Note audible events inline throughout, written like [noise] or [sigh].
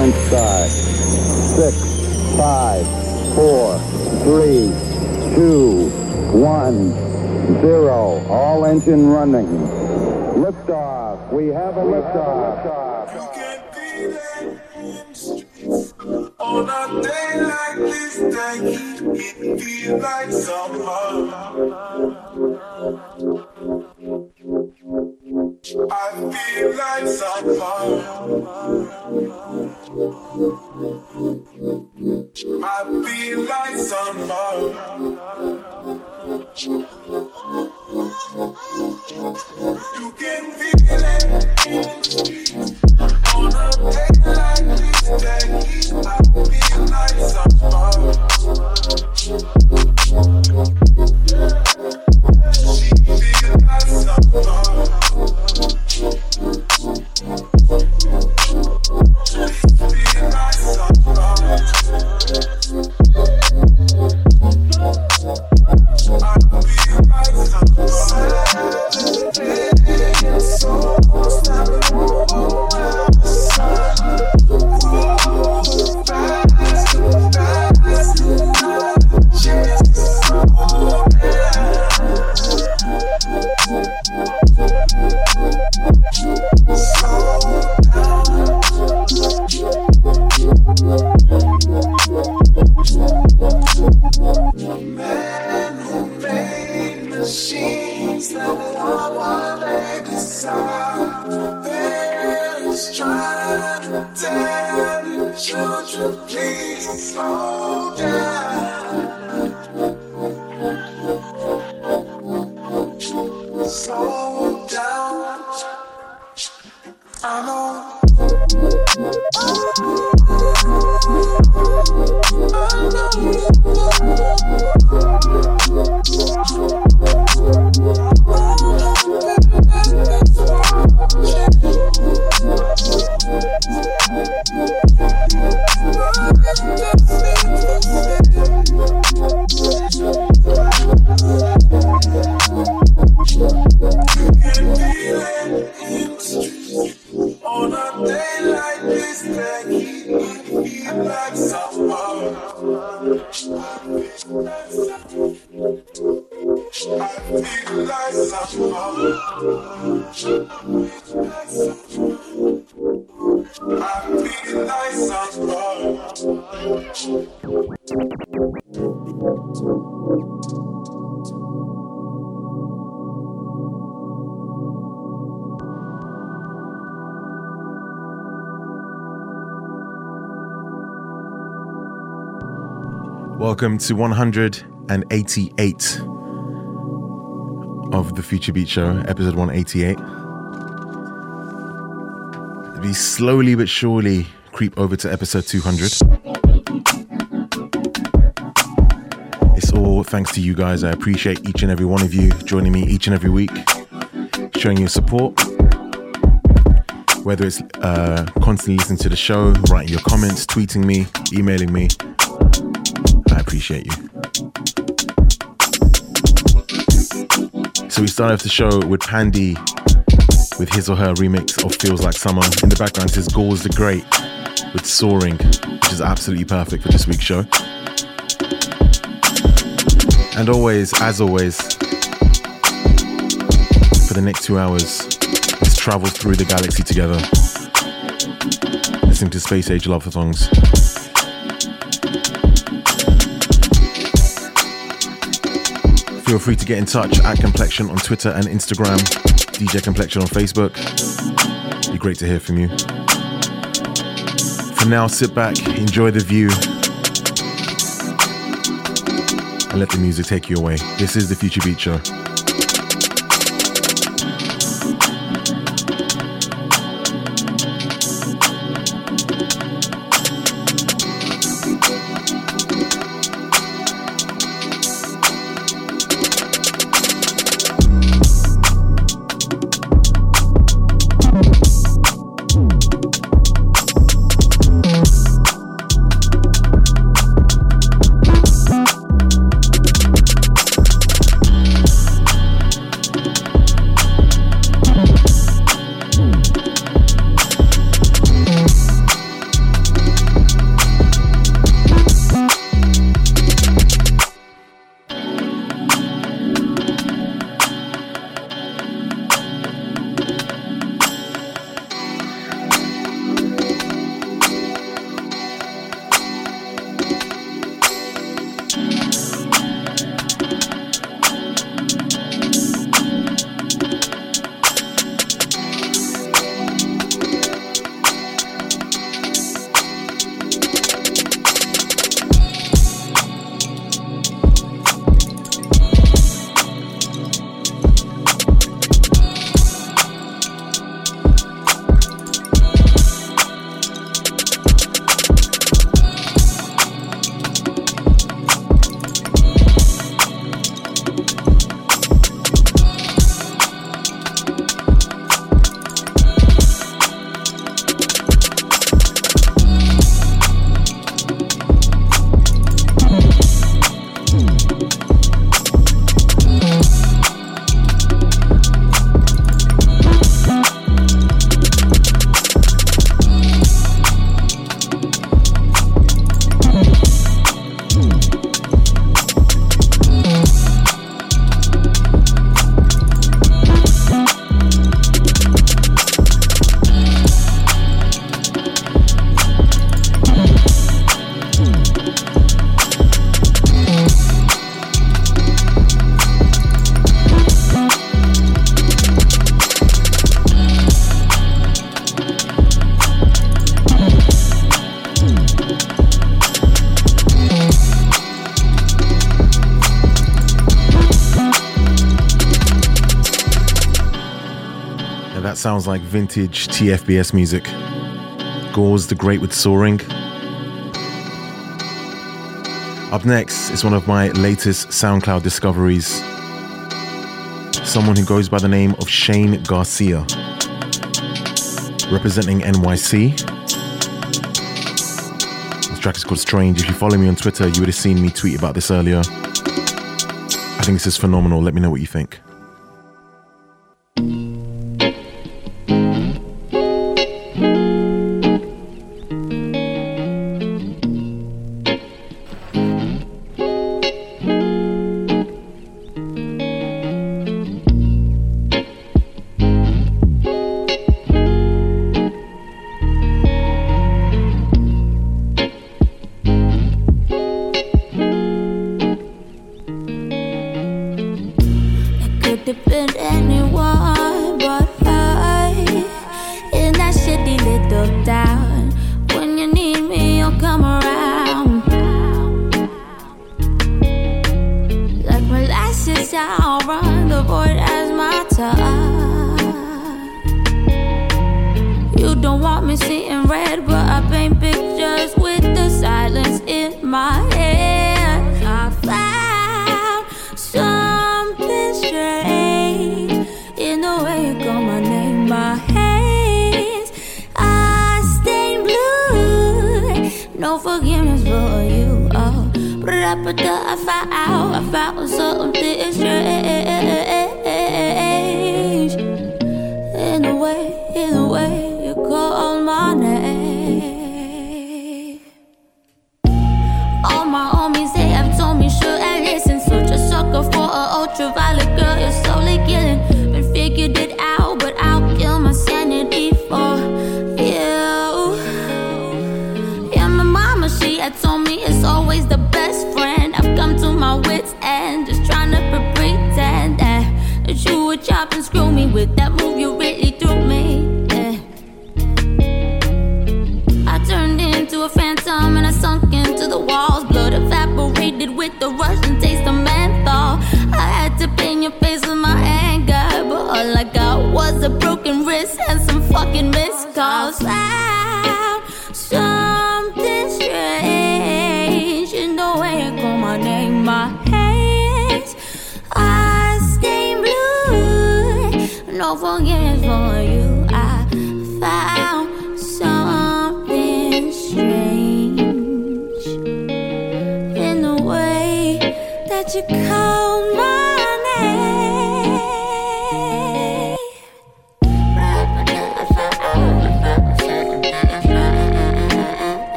Sequence start. Six, five, four, three, two, one, zero. All engine running. Liftoff. We have a liftoff. On a day like this, like. Welcome to 188 of the Future Beat Show, episode 188. We slowly but surely creep over to episode 200. It's all thanks to you guys. I appreciate each and every one of you joining me each and every week, showing your support. Whether it's uh, constantly listening to the show, writing your comments, tweeting me, emailing me, appreciate you. So we start off the show with Pandi with his or her remix of Feels Like Summer. In the background says Gaws the Great with Soaring, which is absolutely perfect for this week's show. And always, as always, for the next two hours, let's travel through the galaxy together. Listening to Space Age love songs. Feel free to get in touch at Complexion on Twitter and Instagram, DJ Complexion on Facebook. Be great to hear from you. For now, sit back, enjoy the view, and let the music take you away. This is the Future Beat Show. Sounds like vintage TFBS music. Gaws the Great with Soaring. Up next is one of my latest SoundCloud discoveries. Someone who goes by the name of Shane Garcia, representing NYC. This track is called Strange. If you follow me on Twitter, you would have seen me tweet about this earlier. I think this is phenomenal. Let me know what you think.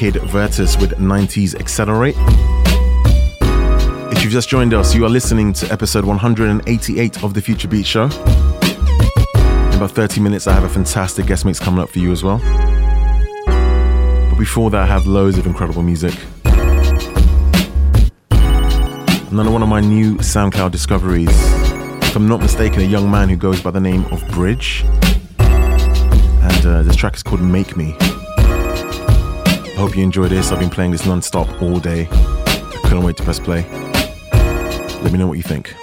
Kid Vertus with 90s Accelerate. If you've just joined us, you are listening to episode 188 of the Future Beat Show. In about 30 minutes, I have a fantastic guest mix coming up for you as well. But before that, I have loads of incredible music. Another one of my new SoundCloud discoveries. If I'm not mistaken, a young man who goes by the name of Bridge. And uh, this track is called Make Me. Hope you enjoy this. I've been playing this non stop all day. I couldn't wait to press play. Let me know what you think.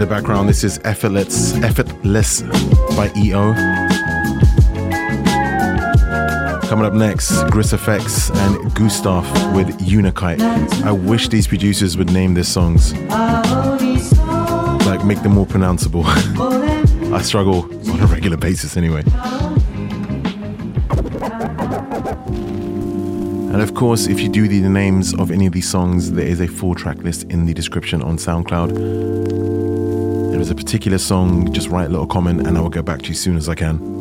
The background, this is Effortless, Effortless by EO. Coming up next, Gris and Goosetaf with Unakite. I wish these producers would name their songs, like make them more pronounceable. [laughs] I struggle on a regular basis anyway. And of course, if you do the names of any of these songs, there is a full track list in the description on SoundCloud. Particular song, just write a little comment and I will get back to you as soon as I can.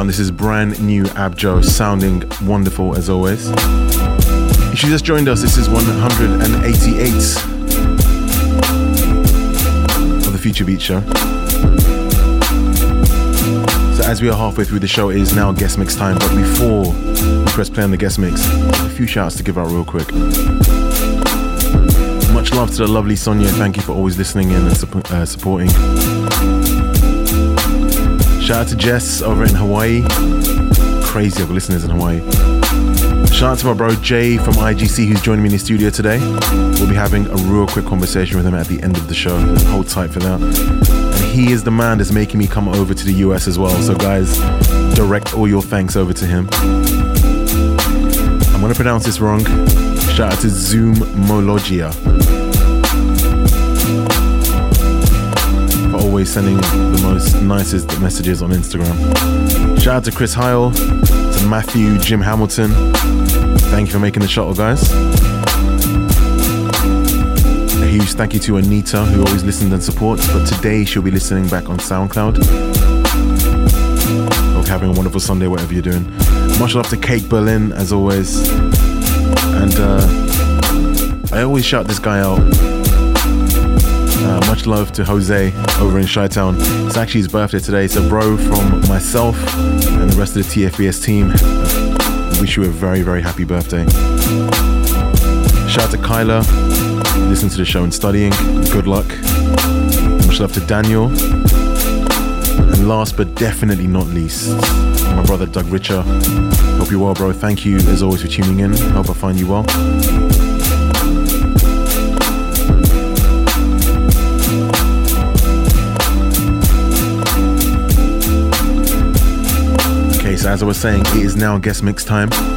Background, this is brand new Abjo, sounding wonderful as always. If you just joined us, this is 188 of the Future Beat Show. So as we are halfway through the show, it is now guest mix time. But before we press play on the guest mix, a few shouts to give out real quick. Much love to the lovely Sonia. Thank you for always listening in and suppo- uh, supporting. Shout out to Jess over in Hawaii. Crazy of listeners in Hawaii. Shout out to my bro Jay from IGC who's joining me in the studio today. We'll be having a real quick conversation with him at the end of the show. Hold tight for that. And he is the man that's making me come over to the US as well. So, guys, direct all your thanks over to him. I'm going to pronounce this wrong. Shout out to Zoom Zoomologia always sending the most nicest messages on Instagram. Shout out to Chris Heil, to Matthew, Jim Hamilton. Thank you for making the shuttle, guys. A huge thank you to Anita, who always listens and supports, but today she'll be listening back on SoundCloud. Hope you're having a wonderful Sunday, whatever you're doing. Much love to Cake Berlin, as always. And uh, I always shout this guy out. Uh, much love to Jose over in Chi Town. It's actually his birthday today, so, bro, from myself and the rest of the TFBS team, wish you a very, very happy birthday. Shout out to Kyla, listen to the show and studying. Good luck. Much love to Daniel. And last but definitely not least, my brother Doug Richer. Hope you're well, bro. Thank you as always for tuning in. Hope I find you well. As I was saying, it is now guest mix time. I'm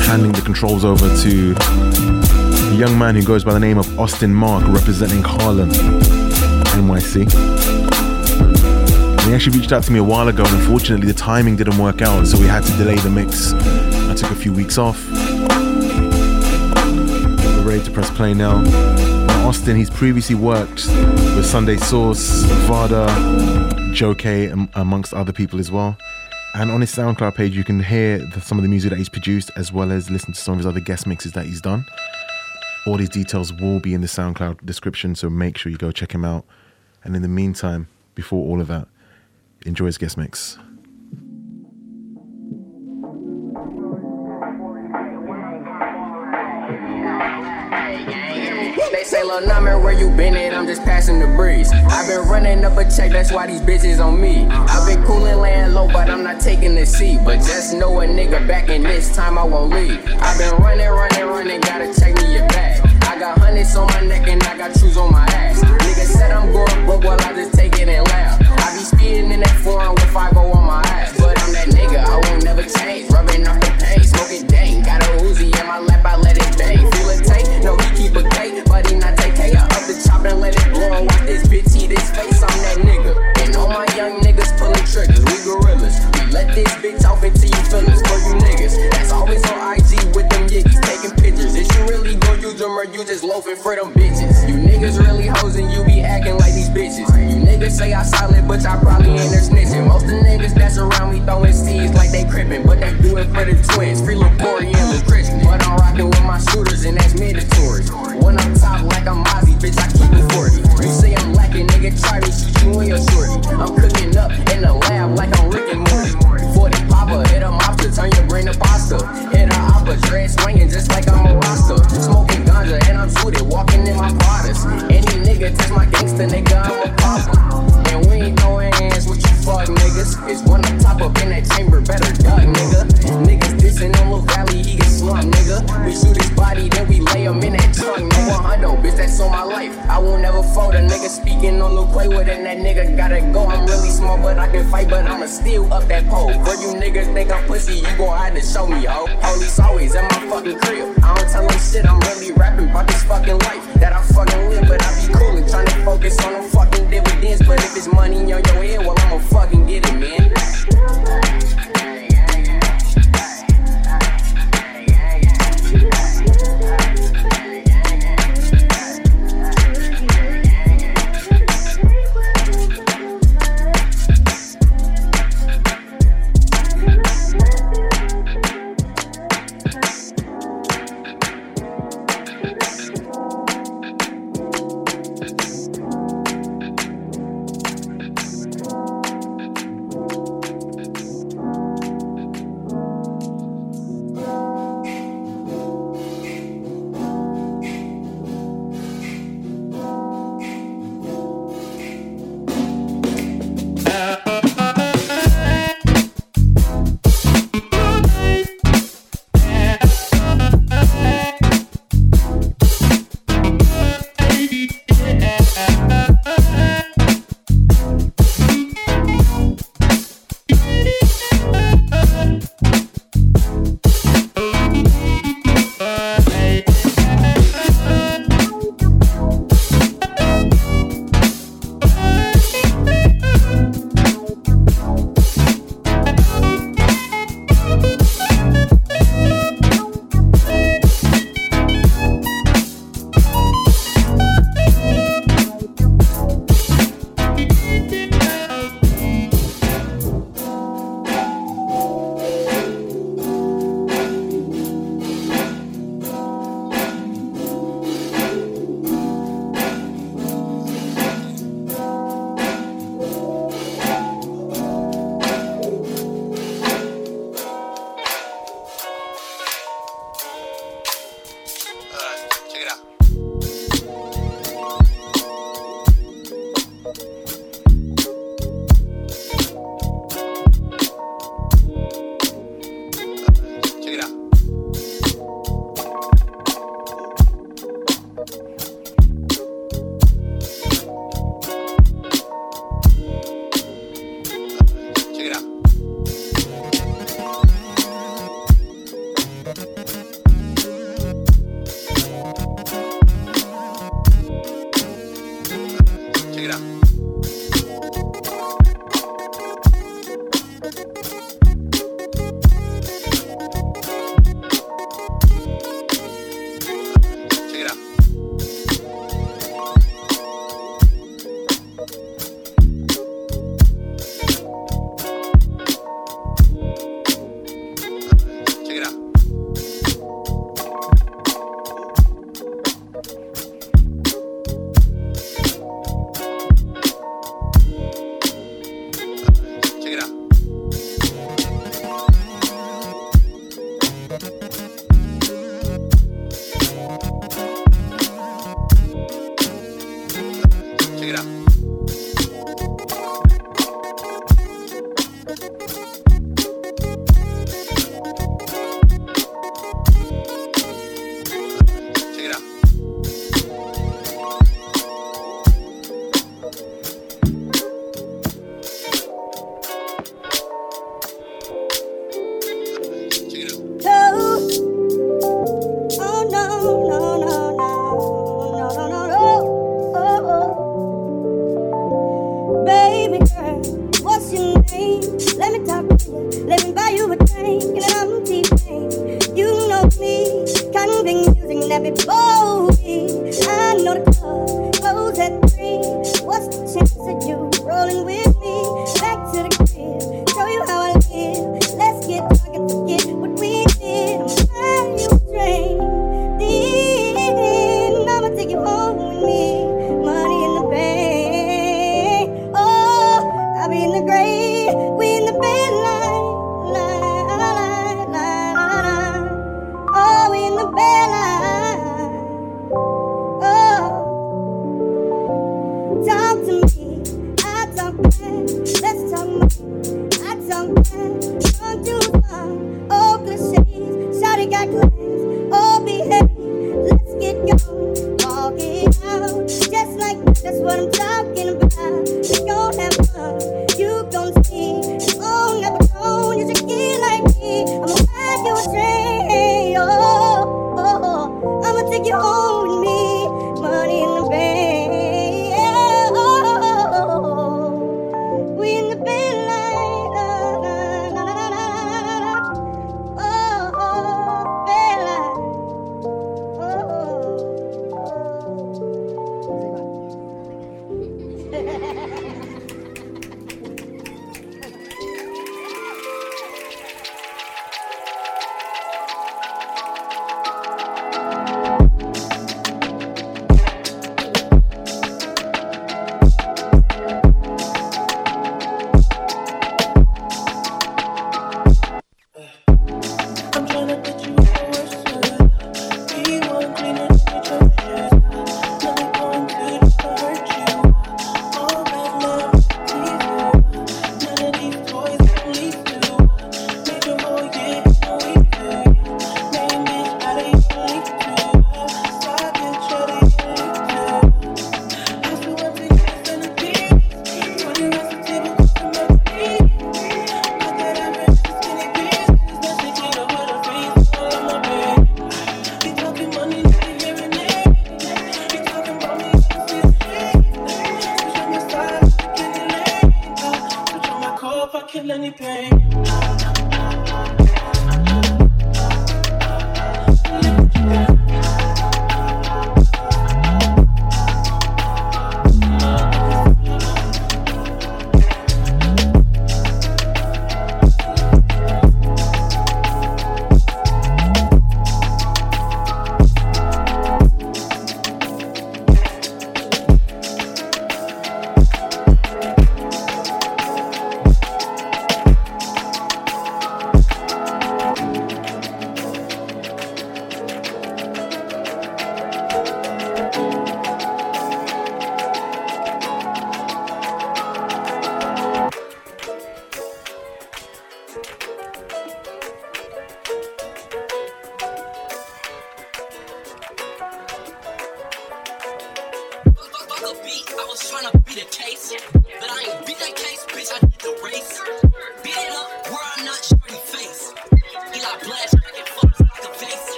handing the controls over to a young man who goes by the name of Austin Marc, representing Harlem, NYC. And he actually reached out to me a while ago, and unfortunately, the timing didn't work out, so we had to delay the mix. I took a few weeks off. We're ready to press play now. Austin, he's previously worked with Sunday Source, Vada, Joe K, amongst other people as well. And on his SoundCloud page, you can hear the, some of the music that he's produced, as well as listen to some of his other guest mixes that he's done. All these details will be in the SoundCloud description, so make sure you go check him out. And in the meantime, before all of that, enjoy his guest mix. Number, where you been at? I'm just passing the breeze. I've been running up a check, that's why these bitches on me. I've been coolin', laying low, but I'm not taking the seat. But just know a nigga back in this time, I won't leave. I've been running, running, running, gotta check me your bag. I got hundreds on my neck and I got shoes on my ass. Nigga said I'm going broke, well, I just take it and laugh. I be speeding in that foreign with 5 on my ass. But I'm that nigga, I won't never change. Rubbing off the pain, smoking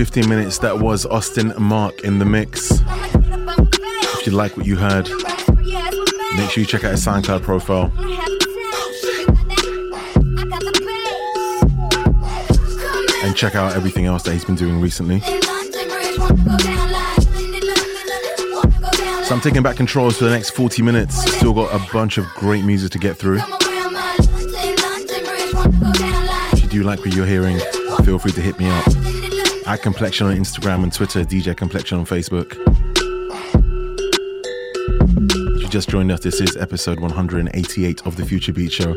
15 minutes, that was Austin Marc in the mix. If you like what you heard, make sure you check out his SoundCloud profile. And check out everything else that he's been doing recently. So I'm taking back controls for the next 40 minutes. Still got a bunch of great music to get through. If you do like what you're hearing, feel free to hit me up. At Complexion on Instagram and Twitter, DJ Complexion on Facebook. If you just joined us, this is episode 188 of the Future Beat Show.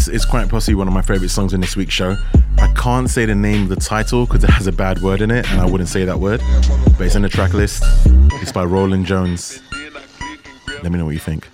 This is quite possibly one of my favorite songs in this week's show. I can't say the name of the title because it has a bad word in it, and I wouldn't say that word, but it's in the track list. It's by Roland Jones. Let me know what you think.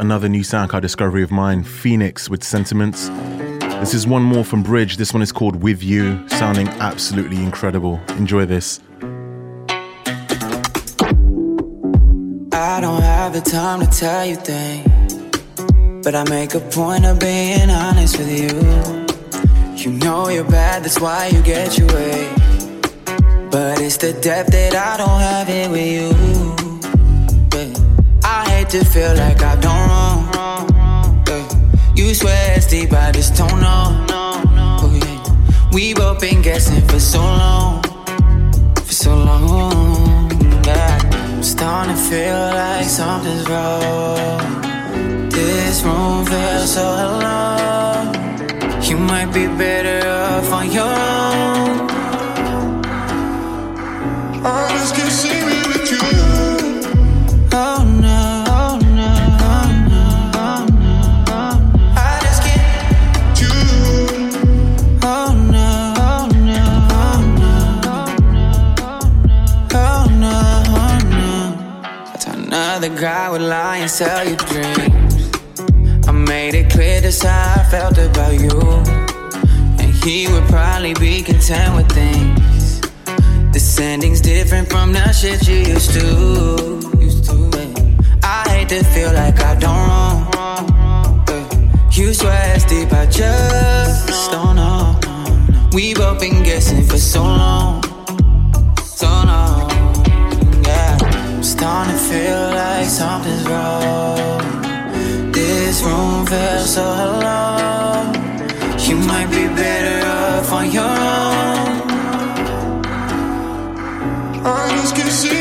Another new SoundCloud discovery of mine, Pheeniks with Sentiments. This is one more from Bridge. This one is called With You, sounding absolutely incredible. Enjoy this. I don't have the time to tell you things, but I make a point of being honest with you. You know you're bad, that's why you get your way. But it's the depth that I don't have it with you. To feel like I've done wrong. Yeah. You swear it's deep, I just don't know. Oh, yeah. We both been guessing for so long, for so long. Yeah. I'm starting to feel like something's wrong. This room feels so alone. You might be better off on your own. I just can't another guy would lie and sell you dreams. I made it clear that's how I felt about you, and he would probably be content with things. The ending's different from the shit you used to. Used to. I hate to feel like I've done wrong. You swear it's deep, I just don't know. We've both been guessing for so long, starting to feel like something's wrong. This room feels so alone. You might be better off on your own. I just can't see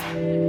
Yeah.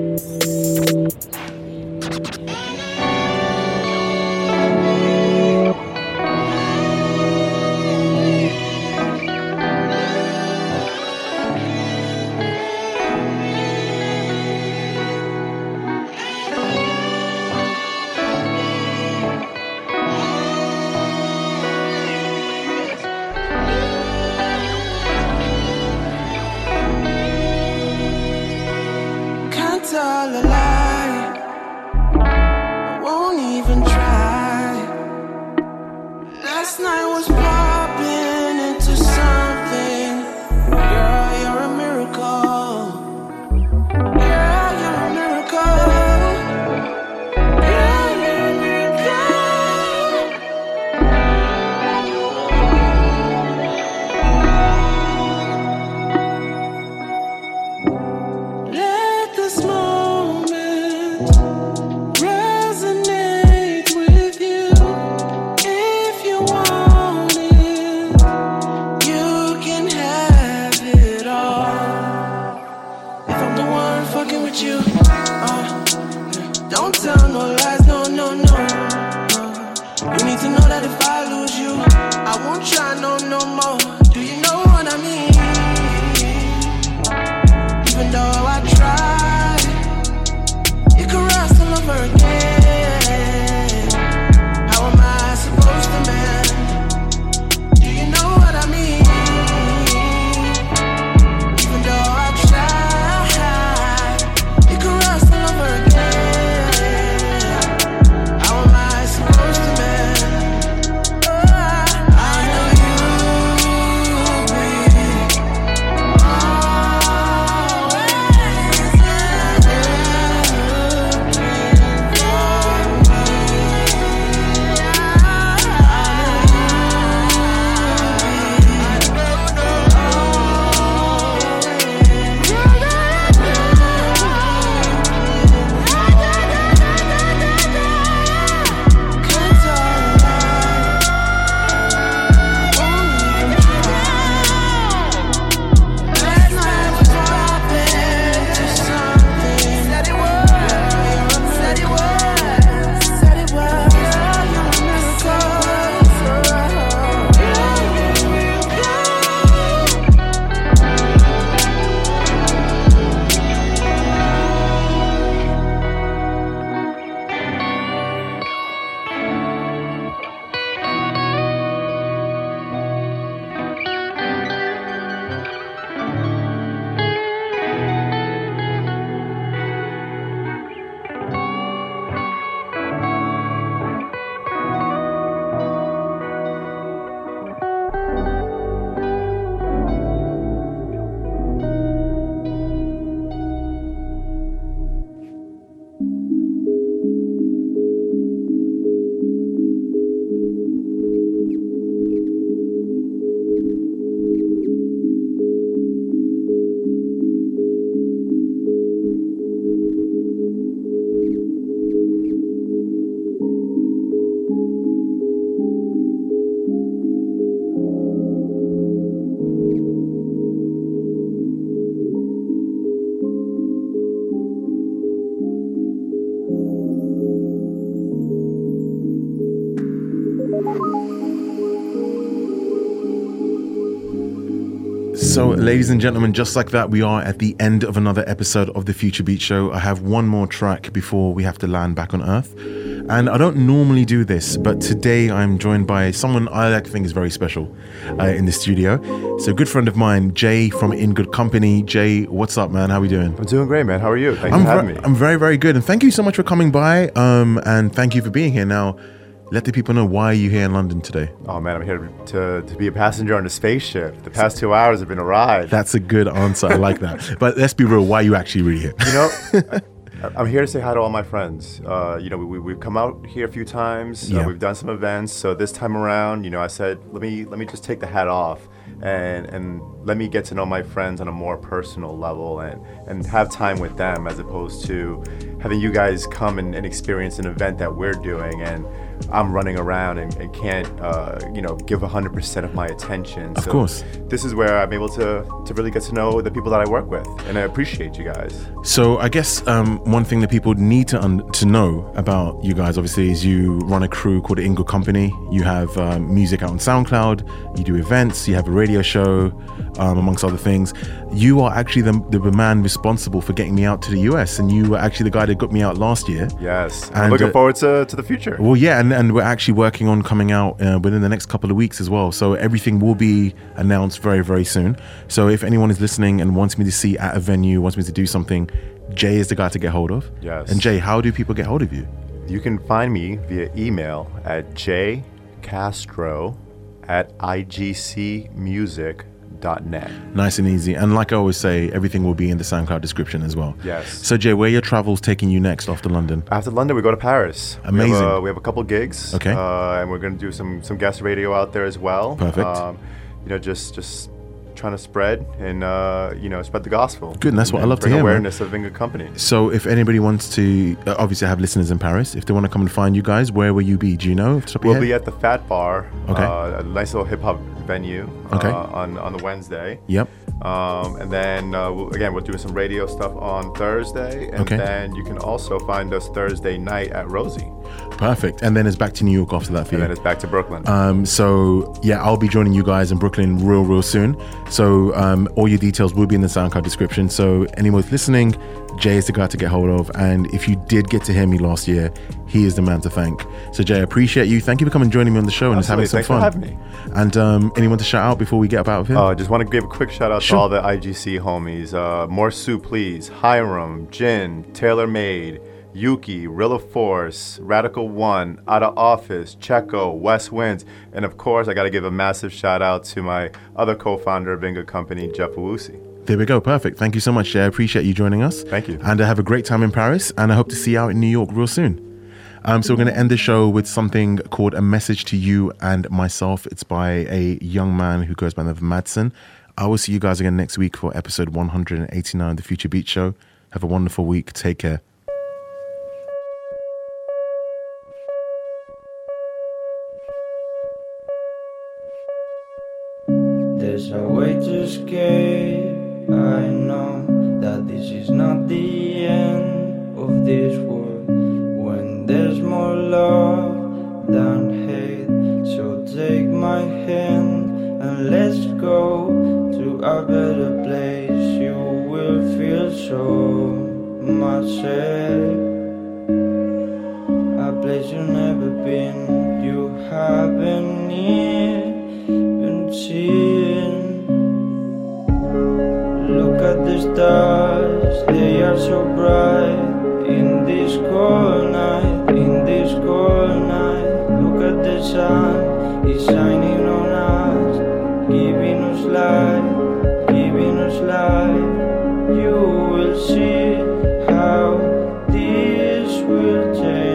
Ladies and gentlemen, just like that, we are at the end of another episode of the Future Beats Show. I have one more track before we have to land back on Earth. And I don't normally do this, but today I'm joined by someone I think is very special uh, in the studio. So, a good friend of mine, Jay from In Good Company. Jay, what's up, man? How are we doing? I'm doing great, man. How are you? Thanks I'm, for having ver- me. I'm very, very good. And thank you so much for coming by. Um, and thank you for being here. Now, let the people know why you're here in London today. Oh man, I'm here to, to be a passenger on a spaceship. The past two hours have been a ride. That's a good answer. I like that. [laughs] But let's be real. Why are you actually really here? You know, [laughs] I- I'm here to say hi to all my friends. Uh, you know, we, we, we've come out here a few times. Yeah. Uh, we've done some events. So this time around, you know, I said, let me let me just take the hat off and and let me get to know my friends on a more personal level and and have time with them as opposed to having you guys come and, and experience an event that we're doing and I'm running around and, and can't, uh, you know, give 100% of my attention. Of course. This is where I'm able to, to really get to know the people that I work with, and I appreciate you guys. So I guess um, one thing that people need to un- to know about you guys, obviously, is you run a crew called In Good Company. You have um, music out on SoundCloud. You do events. You have a radio show, um, amongst other things. You are actually the, the man responsible for getting me out to the US, and you were actually the guy that got me out last year. Yes, I'm And, looking uh, forward to, to the future. Well, yeah, and, and we're actually working on coming out uh, within the next couple of weeks as well. So everything will be announced very, very soon. So if anyone is listening and wants me to see at a venue, wants me to do something, Jay is the guy to get hold of. Yes. And Jay, how do people get hold of you? You can find me via email at jcastro at igcmusic.net. Nice and easy. And like I always say, everything will be in the SoundCloud description as well. Yes. So Jay, where your travels taking you next after London? After London, we go to Paris. We Amazing. have a, we have a couple gigs. Okay. Uh, and we're going to do some some guest radio out there as well. Perfect. Um, you know, just just trying to spread and uh, you know spread the gospel. Good, and that's what I love to hear, man. Awareness of In Good Company. So if anybody wants to, uh, obviously I have listeners in Paris. If they want to come and find you guys, where will you be? Do you know? off the top of your We'll be at the Fat Bar. Okay. Uh, a nice little hip hop venue. Okay. Uh, on on the Wednesday. Yep. Um, and then uh, we'll, again, we'll do some radio stuff on Thursday, and Okay. then you can also find us Thursday night at Rosie, Perfect. And then it's back to New York after that for and you. then it's back to Brooklyn. Um, so yeah, I'll be joining you guys in Brooklyn real, real soon. So um, all your details will be in the SoundCloud description. So anyone who's listening, Jay is the guy to get hold of. And if you did get to hear me last year, he is the man to thank. So Jay, I appreciate you. Thank you for coming and joining me on the show and just having some Absolutely. fun. Thanks for having me. And um, anyone to shout out before we get up out of here? Uh, just want to give a quick shout out Sure. to all the IGC homies. Uh, More Soup, please. Hiram, Jin, Taylor Made, Yuki, Rilla Force, Radical One, Out of Office, Checo, West Winds, and of course, I got to give a massive shout out to my other co-founder of In Good Company, Jeff Owusi. There we go. Perfect. Thank you so much, Jay. I appreciate you joining us. Thank you. And I have a great time in Paris, and I hope to see you out in New York real soon. Um, so we're going to end the show with something called "A Message to You and Myself." It's by a young man who goes by the name of Madson. I will see you guys again next week for episode 189 of the Future Beats Show. Have a wonderful week. Take care. Escape. I know that this is not the end of this world. When there's more love than hate, so take my hand and let's go to a better place. You will feel so much safe. A place you've never been, you haven't even seen. The stars, they are so bright in this cold night, in this cold night. Look at the sun, it's shining on us, giving us light, giving us light. You will see how this will change